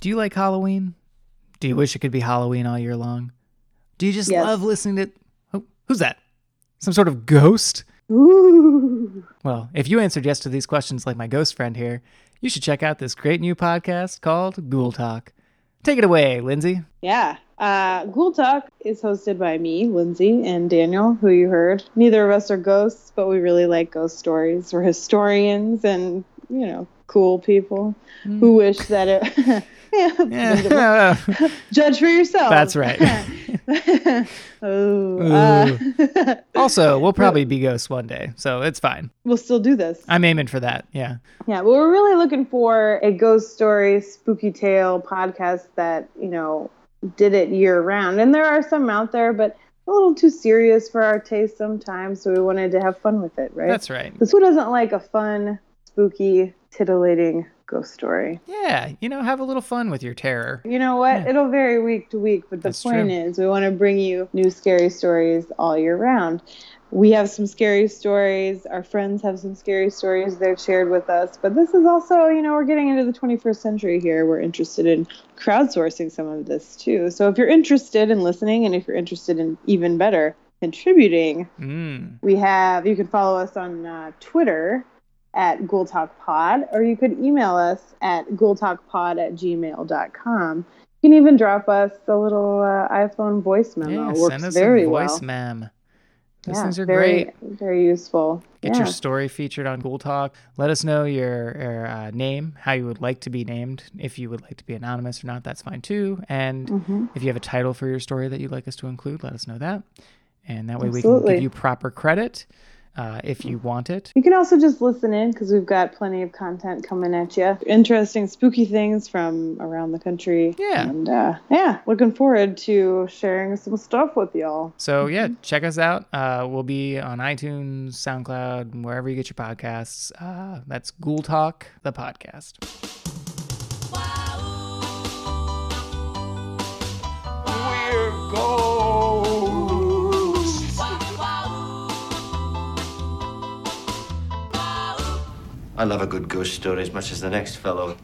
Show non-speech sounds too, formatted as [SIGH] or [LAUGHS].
Do you like Halloween? Do you wish it could be Halloween all year long? Do you just Yes. love listening to. Oh, who's that? Some sort of ghost? Ooh. Well, if you answered yes to these questions like my ghost friend here, you should check out this great new podcast called Ghoul Talk. Take it away, Lindsay. Yeah. Uh, Ghoul Talk is hosted by me, Lindsay, and Daniel, who you heard. Neither of us are ghosts, but we really like ghost stories. We're historians and, you know, cool people who wish that it. [LAUGHS] Yeah, [LAUGHS] Judge for yourself. that's right. [LAUGHS] oh. Uh, [LAUGHS] also, we'll probably be ghosts one day, so it's fine. we'll still do this. I'm aiming for that. Yeah. Yeah, but we're really looking for a ghost story, spooky tale podcast that, you know, did it year round. And there are some out there, but a little too serious for our taste sometimes. So we wanted to have fun with it, right? That's right. Because who doesn't like a fun, spooky, titillating ghost story? Yeah, you know, have a little fun with your terror. You know what? Yeah. It'll vary week to week, but the That's point true. is we want to bring you new scary stories all year round. We have some scary stories. Our friends have some scary stories they've shared with us. But this is also, you know, we're getting into the 21st century here. We're interested in crowdsourcing some of this too. So if you're interested in listening and if you're interested in even better contributing, Mm. we have you can follow us on uh, Twitter at Ghoul Talk Pod, or you could email us at ghoultalkpod at gmail.com. You can even drop us a little uh, iPhone voice memo. Yeah, Works send us very a well. voice mem. Those yeah, things are very, great. Very useful. Get yeah. your story featured on Ghoul Talk. Let us know your, your uh, name, how you would like to be named. If you would like to be anonymous or not, that's fine too. And Mm-hmm. if you have a title for your story that you'd like us to include, let us know that. And that way we can give you proper credit uh, if you want it. You can also just listen in because we've got plenty of content coming at you. Interesting, spooky things from around the country. Yeah. And uh, yeah, looking forward to sharing some stuff with y'all. So yeah, check us out. Uh, we'll be on iTunes, SoundCloud, wherever you get your podcasts. Uh, that's Ghoul Talk, the podcast. I love a good ghost story as much as the next fellow.